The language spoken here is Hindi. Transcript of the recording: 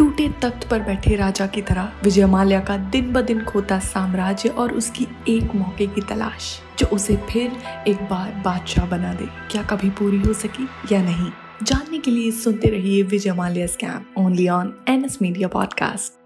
टूटे तख्त पर बैठे राजा की तरह विजय माल्या का दिन ब दिन खोता साम्राज्य और उसकी एक मौके की तलाश, जो उसे फिर एक बार बादशाह बना दे। क्या कभी पूरी हो सकी या नहीं? जानने के लिए सुनते रहिए Vijay Mallya scam only on N S media podcast